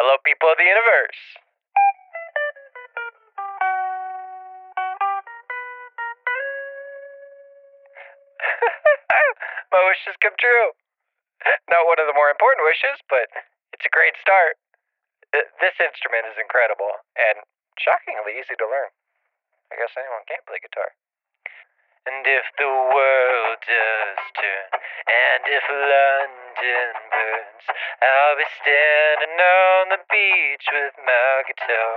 Hello, people of the universe. My wishes come true. Not one of the more important wishes, but it's a great start. This instrument is incredible and shockingly easy to learn. I guess anyone can play guitar. And if the world does turn, and if London burns, I'll be standing on the beach with my guitar.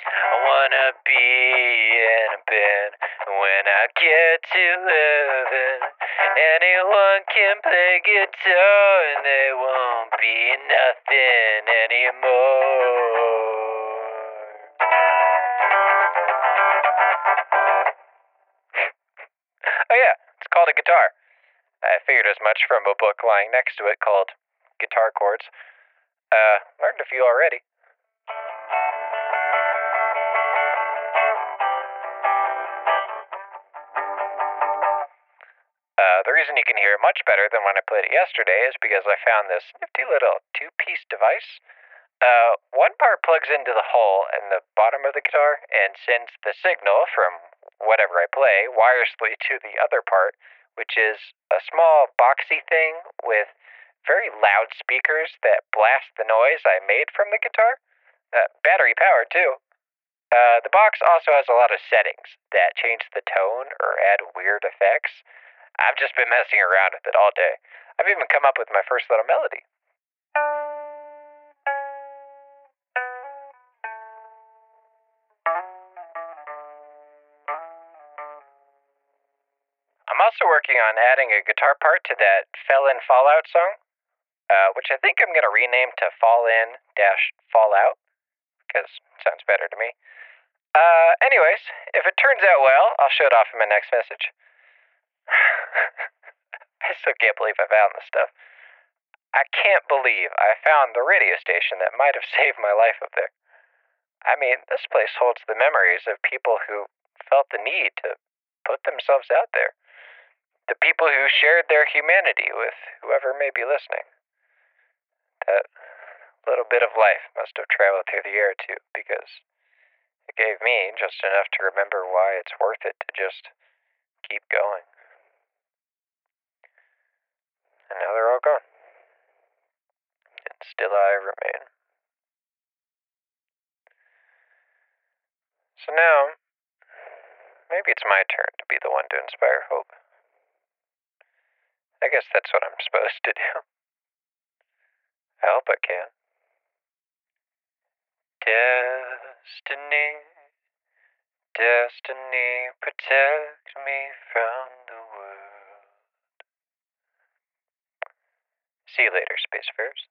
I wanna be in a band when I get to heaven. Anyone can play guitar and they won't be nothing anymore. Called a guitar. I figured as much from a book lying next to it called Guitar Chords. Uh, learned a few already. Uh, the reason you can hear it much better than when I played it yesterday is because I found this nifty little two-piece device. Uh, one part plugs into the hole in the bottom of the guitar and sends the signal from whatever I play wirelessly to the other part, which is a small boxy thing with very loud speakers that blast the noise I made from the guitar. Uh, battery powered too. Uh, the box also has a lot of settings that change the tone or add weird effects. I've just been messing around with it all day. I've even come up with my first little melody. I'm also working on adding a guitar part to that Fell In Fallout song, uh, which I think I'm going to rename to Fall In Dash Fallout, because it sounds better to me. Uh, anyways, if it turns out well, I'll show it off in my next message. I still can't believe I found this stuff. I can't believe I found the radio station that might have saved my life up there. I mean, this place holds the memories of people who felt the need to put themselves out there. The people who shared their humanity with whoever may be listening. That little bit of life must have traveled through the air too, because it gave me just enough to remember why it's worth it to just keep going. And now they're all gone. And still I remain. So now, maybe it's my turn to be the one to inspire hope. I guess that's what I'm supposed to do. I hope I can. Destiny, destiny, protect me from the world. See you later, Spacefarers.